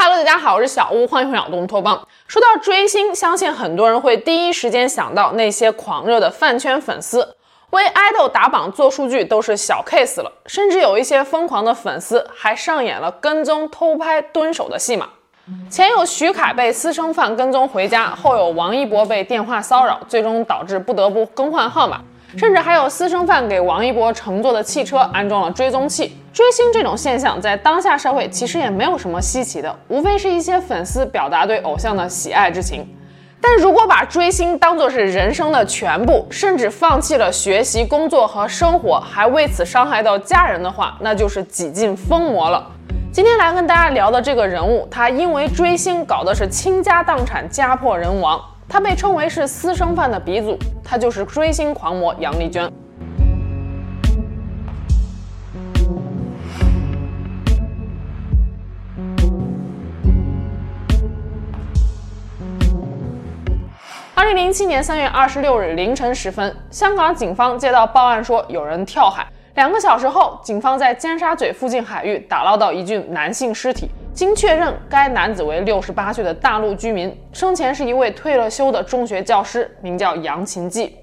Hello，大家好，我是小屋，欢迎回到东托邦。说到追星，相信很多人会第一时间想到那些狂热的饭圈粉丝，为爱豆打榜做数据都是小 case 了，甚至有一些疯狂的粉丝还上演了跟踪、偷拍、蹲守的戏码。前有徐凯被私生饭跟踪回家，后有王一博被电话骚扰，最终导致不得不更换号码。甚至还有私生饭给王一博乘坐的汽车安装了追踪器。追星这种现象在当下社会其实也没有什么稀奇的，无非是一些粉丝表达对偶像的喜爱之情。但如果把追星当作是人生的全部，甚至放弃了学习、工作和生活，还为此伤害到家人的话，那就是几近疯魔了。今天来跟大家聊的这个人物，他因为追星搞的是倾家荡产、家破人亡。他被称为是私生饭的鼻祖，他就是追星狂魔杨丽娟。二零零七年三月二十六日凌晨时分，香港警方接到报案说有人跳海。两个小时后，警方在尖沙咀附近海域打捞到一具男性尸体。经确认，该男子为六十八岁的大陆居民，生前是一位退了休的中学教师，名叫杨勤记。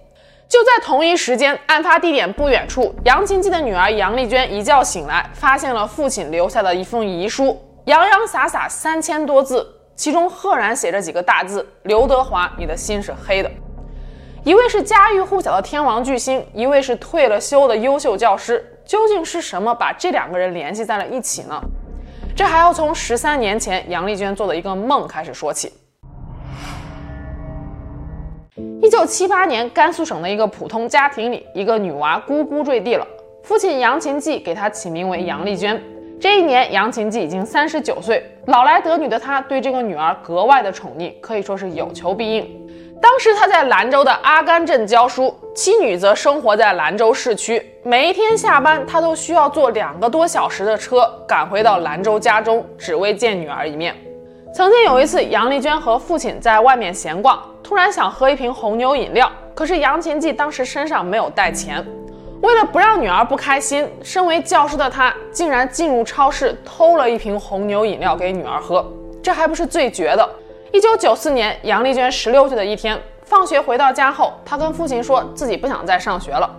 就在同一时间，案发地点不远处，杨勤记的女儿杨丽娟一觉醒来，发现了父亲留下的一封遗书，洋洋洒洒三千多字，其中赫然写着几个大字：“刘德华，你的心是黑的。”一位是家喻户晓的天王巨星，一位是退了休的优秀教师，究竟是什么把这两个人联系在了一起呢？这还要从十三年前杨丽娟做的一个梦开始说起。一九七八年，甘肃省的一个普通家庭里，一个女娃呱呱坠地了。父亲杨勤记给她起名为杨丽娟。这一年，杨勤记已经三十九岁，老来得女的他对这个女儿格外的宠溺，可以说是有求必应。当时他在兰州的阿甘镇教书，妻女则生活在兰州市区。每一天下班，他都需要坐两个多小时的车赶回到兰州家中，只为见女儿一面。曾经有一次，杨丽娟和父亲在外面闲逛，突然想喝一瓶红牛饮料，可是杨琴记当时身上没有带钱。为了不让女儿不开心，身为教师的他竟然进入超市偷了一瓶红牛饮料给女儿喝。这还不是最绝的。一九九四年，杨丽娟十六岁的一天，放学回到家后，她跟父亲说自己不想再上学了。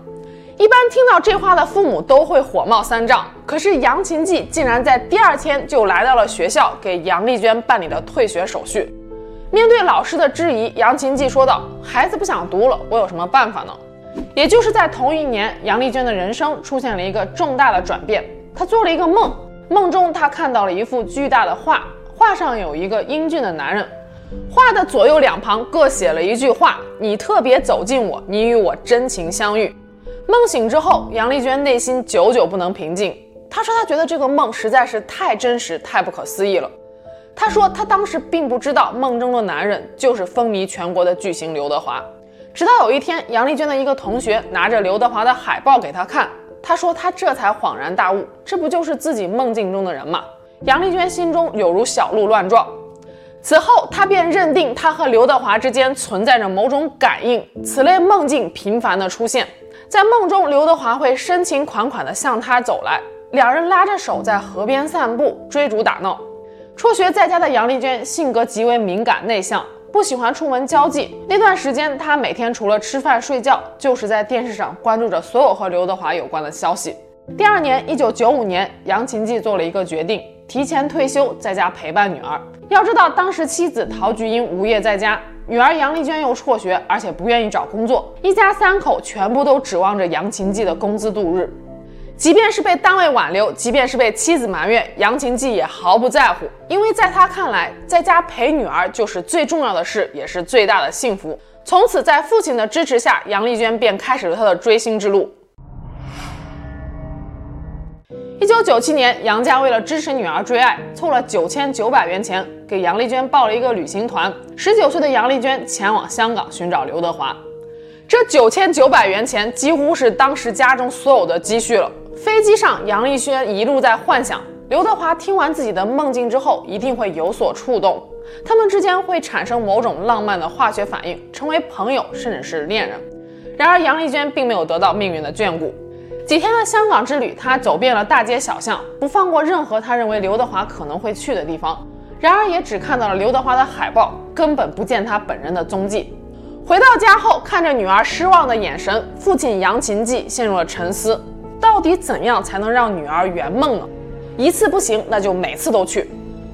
一般听到这话的父母都会火冒三丈，可是杨琴记竟然在第二天就来到了学校，给杨丽娟办理了退学手续。面对老师的质疑，杨琴记说道：“孩子不想读了，我有什么办法呢？”也就是在同一年，杨丽娟的人生出现了一个重大的转变。她做了一个梦，梦中她看到了一幅巨大的画，画上有一个英俊的男人。画的左右两旁各写了一句话：“你特别走近我，你与我真情相遇。”梦醒之后，杨丽娟内心久久不能平静。她说：“她觉得这个梦实在是太真实、太不可思议了。”她说：“她当时并不知道梦中的男人就是风靡全国的巨星刘德华。直到有一天，杨丽娟的一个同学拿着刘德华的海报给她看，她说她这才恍然大悟：这不就是自己梦境中的人吗？杨丽娟心中有如小鹿乱撞。此后，他便认定他和刘德华之间存在着某种感应，此类梦境频繁地出现。在梦中，刘德华会深情款款地向他走来，两人拉着手在河边散步、追逐打闹。辍学在家的杨丽娟性格极为敏感内向，不喜欢出门交际。那段时间，她每天除了吃饭睡觉，就是在电视上关注着所有和刘德华有关的消息。第二年，一九九五年，杨琴记做了一个决定，提前退休，在家陪伴女儿。要知道，当时妻子陶菊英无业在家，女儿杨丽娟又辍学，而且不愿意找工作，一家三口全部都指望着杨琴记的工资度日。即便是被单位挽留，即便是被妻子埋怨，杨琴记也毫不在乎，因为在他看来，在家陪女儿就是最重要的事，也是最大的幸福。从此，在父亲的支持下，杨丽娟便开始了她的追星之路。一九九七年，杨家为了支持女儿追爱，凑了九千九百元钱，给杨丽娟报了一个旅行团。十九岁的杨丽娟前往香港寻找刘德华，这九千九百元钱几乎是当时家中所有的积蓄了。飞机上，杨丽娟一路在幻想，刘德华听完自己的梦境之后，一定会有所触动，他们之间会产生某种浪漫的化学反应，成为朋友，甚至是恋人。然而，杨丽娟并没有得到命运的眷顾。几天的香港之旅，他走遍了大街小巷，不放过任何他认为刘德华可能会去的地方。然而也只看到了刘德华的海报，根本不见他本人的踪迹。回到家后，看着女儿失望的眼神，父亲杨琴记陷入了沉思：到底怎样才能让女儿圆梦呢？一次不行，那就每次都去。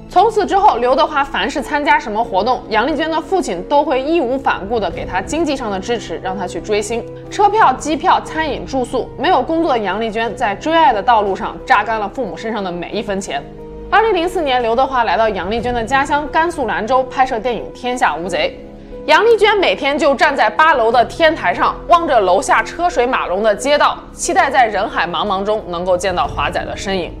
从此之后，刘德华凡是参加什么活动，杨丽娟的父亲都会义无反顾地给他经济上的支持，让他去追星，车票、机票、餐饮、住宿。没有工作的杨丽娟在追爱的道路上榨干了父母身上的每一分钱。二零零四年，刘德华来到杨丽娟的家乡甘肃兰州拍摄电影《天下无贼》，杨丽娟每天就站在八楼的天台上，望着楼下车水马龙的街道，期待在人海茫茫中能够见到华仔的身影。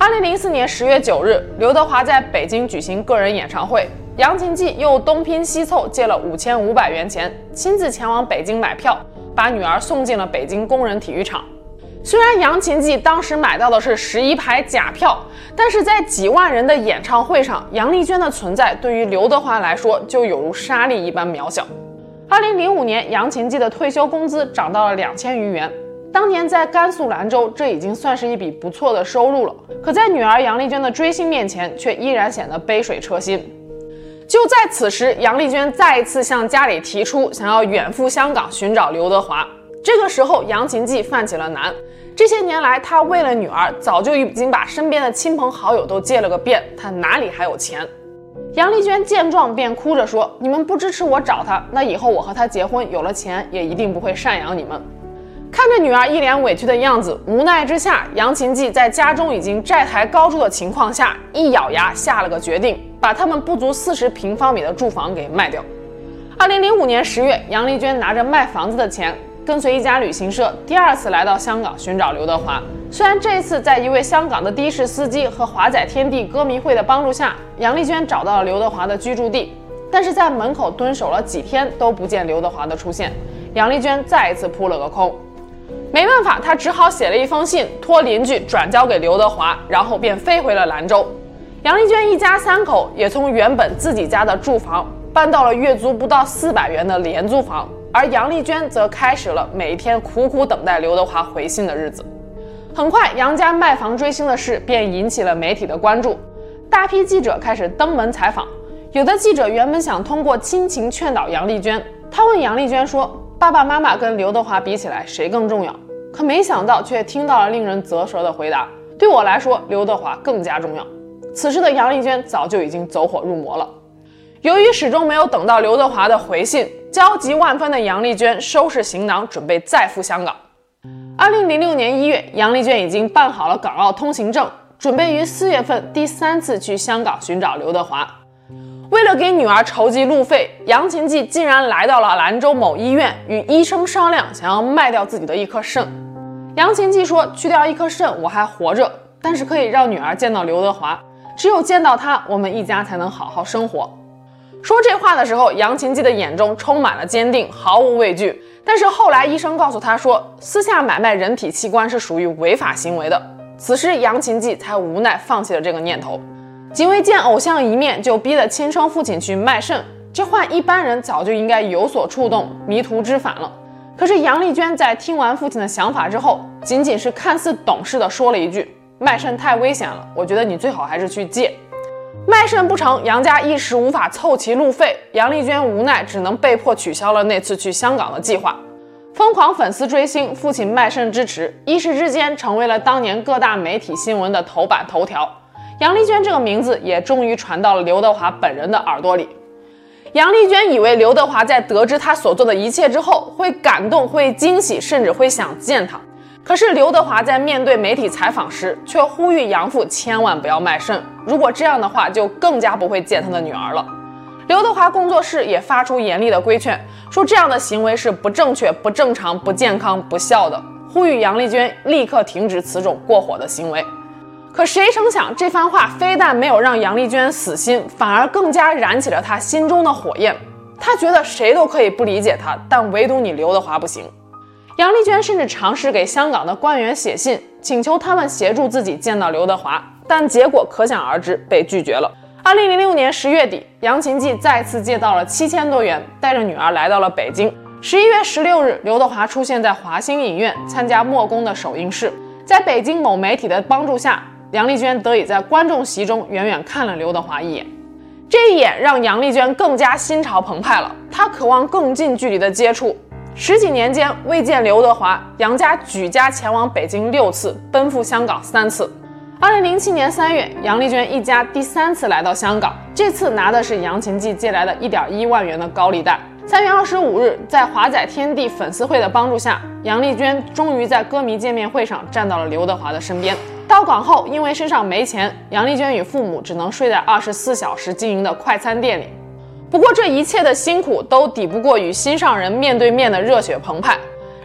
二零零四年十月九日，刘德华在北京举行个人演唱会，杨琴记又东拼西凑借了五千五百元钱，亲自前往北京买票，把女儿送进了北京工人体育场。虽然杨琴记当时买到的是十一排假票，但是在几万人的演唱会上，杨丽娟的存在对于刘德华来说就有如沙粒一般渺小。二零零五年，杨琴记的退休工资涨到了两千余元。当年在甘肃兰州，这已经算是一笔不错的收入了。可在女儿杨丽娟的追星面前，却依然显得杯水车薪。就在此时，杨丽娟再一次向家里提出想要远赴香港寻找刘德华。这个时候，杨琴记犯起了难。这些年来，他为了女儿，早就已经把身边的亲朋好友都借了个遍，他哪里还有钱？杨丽娟见状便哭着说：“你们不支持我找他，那以后我和他结婚，有了钱也一定不会赡养你们。”看着女儿一脸委屈的样子，无奈之下，杨琴记在家中已经债台高筑的情况下，一咬牙下了个决定，把他们不足四十平方米的住房给卖掉。二零零五年十月，杨丽娟拿着卖房子的钱，跟随一家旅行社，第二次来到香港寻找刘德华。虽然这一次在一位香港的的士司机和华仔天地歌迷会的帮助下，杨丽娟找到了刘德华的居住地，但是在门口蹲守了几天都不见刘德华的出现，杨丽娟再一次扑了个空。没办法，他只好写了一封信，托邻居转交给刘德华，然后便飞回了兰州。杨丽娟一家三口也从原本自己家的住房搬到了月租不到四百元的廉租房，而杨丽娟则开始了每天苦苦等待刘德华回信的日子。很快，杨家卖房追星的事便引起了媒体的关注，大批记者开始登门采访。有的记者原本想通过亲情劝导杨丽娟，他问杨丽娟说。爸爸妈妈跟刘德华比起来，谁更重要？可没想到，却听到了令人啧舌的回答：“对我来说，刘德华更加重要。”此时的杨丽娟早就已经走火入魔了。由于始终没有等到刘德华的回信，焦急万分的杨丽娟收拾行囊，准备再赴香港。二零零六年一月，杨丽娟已经办好了港澳通行证，准备于四月份第三次去香港寻找刘德华。为了给女儿筹集路费，杨琴记竟然来到了兰州某医院，与医生商量，想要卖掉自己的一颗肾。杨琴记说：“去掉一颗肾，我还活着，但是可以让女儿见到刘德华。只有见到他，我们一家才能好好生活。”说这话的时候，杨琴记的眼中充满了坚定，毫无畏惧。但是后来医生告诉他说，私下买卖人体器官是属于违法行为的。此时杨琴记才无奈放弃了这个念头。仅为见偶像一面，就逼得亲生父亲去卖肾，这换一般人早就应该有所触动，迷途知返了。可是杨丽娟在听完父亲的想法之后，仅仅是看似懂事的说了一句：“卖肾太危险了，我觉得你最好还是去戒。”卖肾不成，杨家一时无法凑齐路费，杨丽娟无奈只能被迫取消了那次去香港的计划。疯狂粉丝追星，父亲卖肾支持，一时之间成为了当年各大媒体新闻的头版头条。杨丽娟这个名字也终于传到了刘德华本人的耳朵里。杨丽娟以为刘德华在得知她所做的一切之后会感动、会惊喜，甚至会想见她。可是刘德华在面对媒体采访时，却呼吁杨父千万不要卖肾，如果这样的话，就更加不会见他的女儿了。刘德华工作室也发出严厉的规劝，说这样的行为是不正确、不正常、不健康、不孝的，呼吁杨丽娟立刻停止此种过火的行为。可谁成想，这番话非但没有让杨丽娟死心，反而更加燃起了她心中的火焰。她觉得谁都可以不理解她，但唯独你刘德华不行。杨丽娟甚至尝试给香港的官员写信，请求他们协助自己见到刘德华，但结果可想而知，被拒绝了。二零零六年十月底，杨琴记再次借到了七千多元，带着女儿来到了北京。十一月十六日，刘德华出现在华星影院参加《墨攻》的首映式，在北京某媒体的帮助下。杨丽娟得以在观众席中远远看了刘德华一眼。这一眼让杨丽娟更加心潮澎湃了，她渴望更近距离的接触。十几年间未见刘德华，杨家举家前往北京六次，奔赴香港三次。二零零七年三月，杨丽娟一家第三次来到香港，这次拿的是杨琴记借来的一点一万元的高利贷。三月二十五日，在华仔天地粉丝会的帮助下，杨丽娟终于在歌迷见面会上站到了刘德华的身边。到港后，因为身上没钱，杨丽娟与父母只能睡在二十四小时经营的快餐店里。不过，这一切的辛苦都抵不过与心上人面对面的热血澎湃。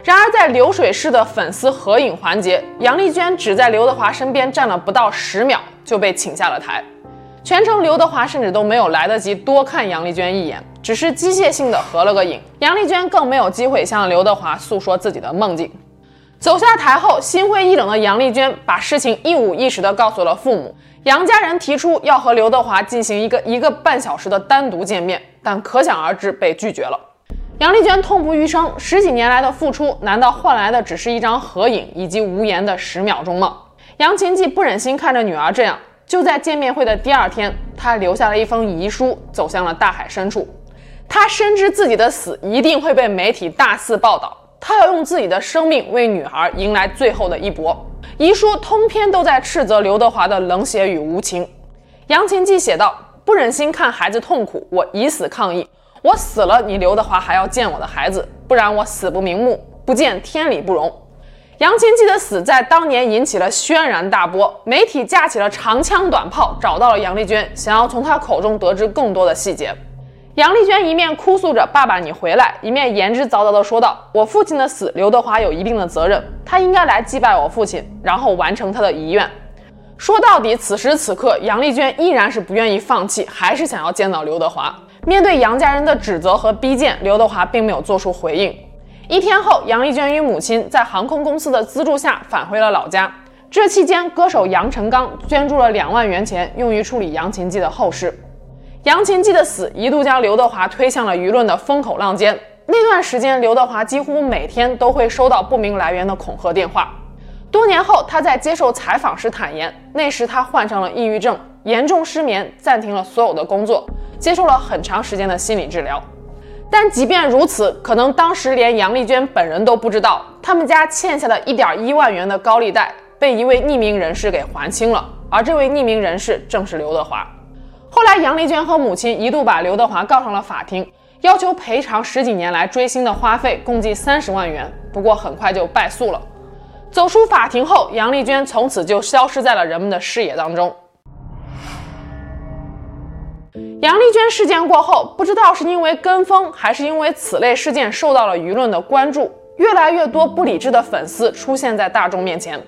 然而，在流水式的粉丝合影环节，杨丽娟只在刘德华身边站了不到十秒，就被请下了台。全程，刘德华甚至都没有来得及多看杨丽娟一眼，只是机械性的合了个影。杨丽娟更没有机会向刘德华诉说自己的梦境。走下台后，心灰意冷的杨丽娟把事情一五一十地告诉了父母。杨家人提出要和刘德华进行一个一个半小时的单独见面，但可想而知被拒绝了。杨丽娟痛不欲生，十几年来的付出，难道换来的只是一张合影以及无言的十秒钟吗？杨琴记不忍心看着女儿这样，就在见面会的第二天，她留下了一封遗书，走向了大海深处。她深知自己的死一定会被媒体大肆报道，他要用自己的生命为女儿迎来最后的一搏。遗书通篇都在斥责刘德华的冷血与无情。杨琴记写道：“不忍心看孩子痛苦，我以死抗议。”我死了，你刘德华还要见我的孩子，不然我死不瞑目，不见天理不容。杨琴记的死在当年引起了轩然大波，媒体架起了长枪短炮，找到了杨丽娟，想要从她口中得知更多的细节。杨丽娟一面哭诉着“爸爸，你回来”，一面言之凿凿地说道：“我父亲的死，刘德华有一定的责任，他应该来祭拜我父亲，然后完成他的遗愿。”说到底，此时此刻，杨丽娟依然是不愿意放弃，还是想要见到刘德华。面对杨家人的指责和逼见，刘德华并没有做出回应。一天后，杨丽娟与母亲在航空公司的资助下返回了老家。这期间，歌手杨臣刚捐助了两万元钱，用于处理杨琴记的后事。杨琴记的死一度将刘德华推向了舆论的风口浪尖。那段时间，刘德华几乎每天都会收到不明来源的恐吓电话。多年后，他在接受采访时坦言，那时他患上了抑郁症，严重失眠，暂停了所有的工作。接受了很长时间的心理治疗，但即便如此，可能当时连杨丽娟本人都不知道，他们家欠下的一点一万元的高利贷被一位匿名人士给还清了，而这位匿名人士正是刘德华。后来，杨丽娟和母亲一度把刘德华告上了法庭，要求赔偿十几年来追星的花费，共计三十万元。不过很快就败诉了。走出法庭后，杨丽娟从此就消失在了人们的视野当中。杨丽娟事件过后，不知道是因为跟风，还是因为此类事件受到了舆论的关注，越来越多不理智的粉丝出现在大众面前。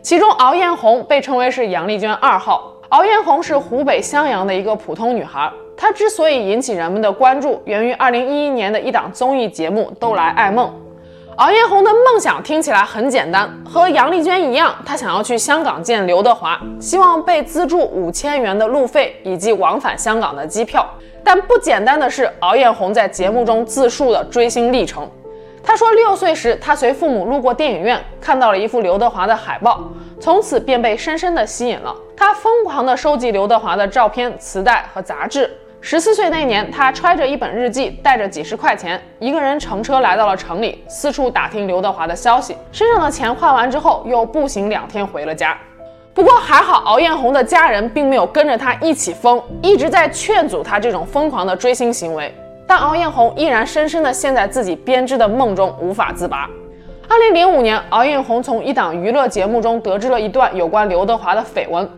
其中，敖艳红被称为是杨丽娟二号。敖艳红是湖北襄阳的一个普通女孩，她之所以引起人们的关注，源于2011年的一档综艺节目《都来爱梦》。敖艳红的梦想听起来很简单，和杨丽娟一样，她想要去香港见刘德华，希望被资助五千元的路费以及往返香港的机票。但不简单的是，敖艳红在节目中自述的追星历程。她说，六岁时，她随父母路过电影院，看到了一幅刘德华的海报，从此便被深深的吸引了。他疯狂地收集刘德华的照片、磁带和杂志。十四岁那年，他揣着一本日记，带着几十块钱，一个人乘车来到了城里，四处打听刘德华的消息。身上的钱花完之后，又步行两天回了家。不过还好，敖艳红的家人并没有跟着他一起疯，一直在劝阻他这种疯狂的追星行为。但敖艳红依然深深地陷在自己编织的梦中，无法自拔。二零零五年，敖艳红从一档娱乐节目中得知了一段有关刘德华的绯闻。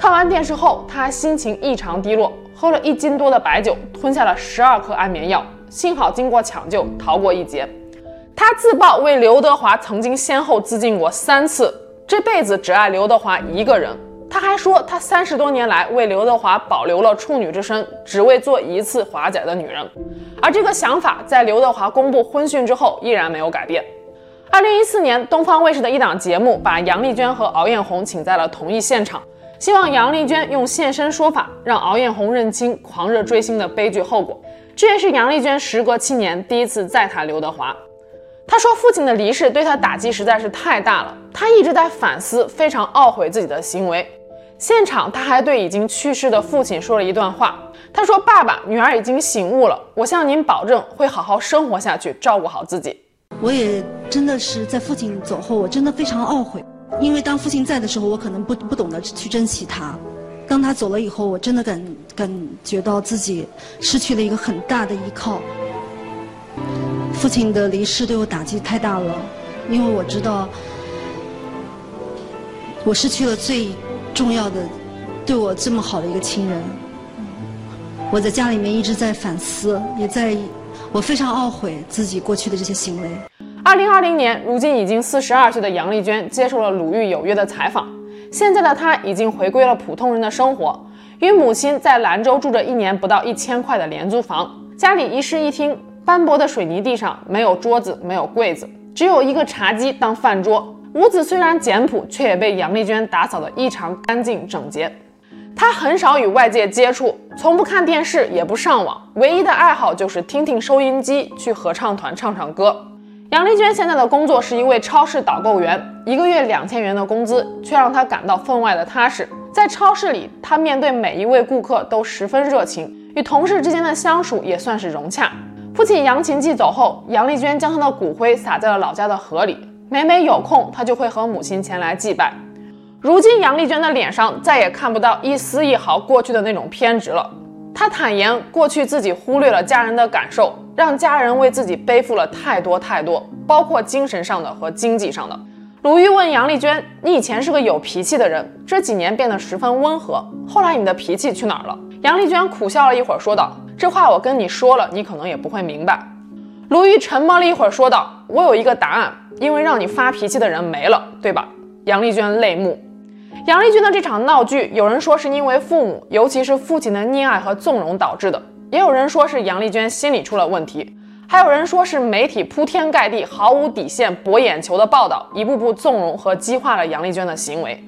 看完电视后，他心情异常低落。喝了一斤多的白酒，吞下了十二颗安眠药，幸好经过抢救逃过一劫。他自曝为刘德华曾经先后自尽过三次，这辈子只爱刘德华一个人。他还说，他三十多年来为刘德华保留了处女之身，只为做一次华仔的女人。而这个想法在刘德华公布婚讯之后依然没有改变。二零一四年，东方卫视的一档节目把杨丽娟和敖艳红请在了同一现场。希望杨丽娟用现身说法，让敖艳红认清狂热追星的悲剧后果。这也是杨丽娟时隔七年第一次再谈刘德华。她说，父亲的离世对她打击实在是太大了，她一直在反思，非常懊悔自己的行为。现场她还对已经去世的父亲说了一段话。她说：“爸爸，女儿已经醒悟了，我向您保证会好好生活下去，照顾好自己。”我也真的是在父亲走后，我真的非常懊悔，因为当父亲在的时候，我可能不不懂得去珍惜他。当他走了以后，我真的感感觉到自己失去了一个很大的依靠。父亲的离世对我打击太大了，因为我知道我失去了最重要的、对我这么好的一个亲人。我在家里面一直在反思，也在，我非常懊悔自己过去的这些行为。二零二零年，如今已经四十二岁的杨丽娟接受了《鲁豫有约》的采访。现在的她已经回归了普通人的生活，与母亲在兰州住着一年不到一千块的廉租房，家里一室一厅，斑驳的水泥地上没有桌子，没有柜子，只有一个茶几当饭桌。屋子虽然简朴，却也被杨丽娟打扫得异常干净整洁。她很少与外界接触，从不看电视，也不上网，唯一的爱好就是听听收音机，去合唱团唱唱歌。杨丽娟现在的工作是一位超市导购员，一个月两千元的工资，却让她感到分外的踏实。在超市里，她面对每一位顾客都十分热情，与同事之间的相处也算是融洽。父亲杨琴记走后，杨丽娟将他的骨灰撒在了老家的河里，每每有空，她就会和母亲前来祭拜。如今，杨丽娟的脸上再也看不到一丝一毫过去的那种偏执了。她坦言，过去自己忽略了家人的感受，让家人为自己背负了太多太多，包括精神上的和经济上的。鲁豫问杨丽娟：“你以前是个有脾气的人，这几年变得十分温和，后来你的脾气去哪儿了？”杨丽娟苦笑了一会儿，说道：“这话我跟你说了，你可能也不会明白。”鲁豫沉默了一会儿，说道：“我有一个答案，因为让你发脾气的人没了，对吧？”杨丽娟泪目。杨丽娟的这场闹剧，有人说是因为父母，尤其是父亲的溺爱和纵容导致的，也有人说是杨丽娟心理出了问题，还有人说是媒体铺天盖地、毫无底线、博眼球的报道，一步步纵容和激化了杨丽娟的行为。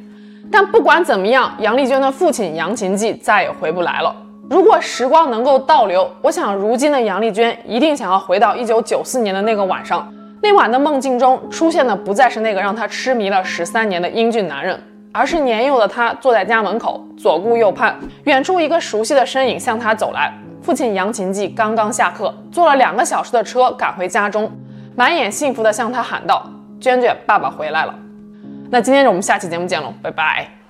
但不管怎么样，杨丽娟的父亲杨琴记再也回不来了。如果时光能够倒流，我想如今的杨丽娟一定想要回到一九九四年的那个晚上，那晚的梦境中出现的不再是那个让她痴迷了十三年的英俊男人。而是年幼的他坐在家门口，左顾右盼，远处一个熟悉的身影向他走来。父亲杨琴记刚刚下课，坐了两个小时的车赶回家中，满眼幸福地向他喊道：“娟娟，爸爸回来了。”那今天我们下期节目见喽，拜拜。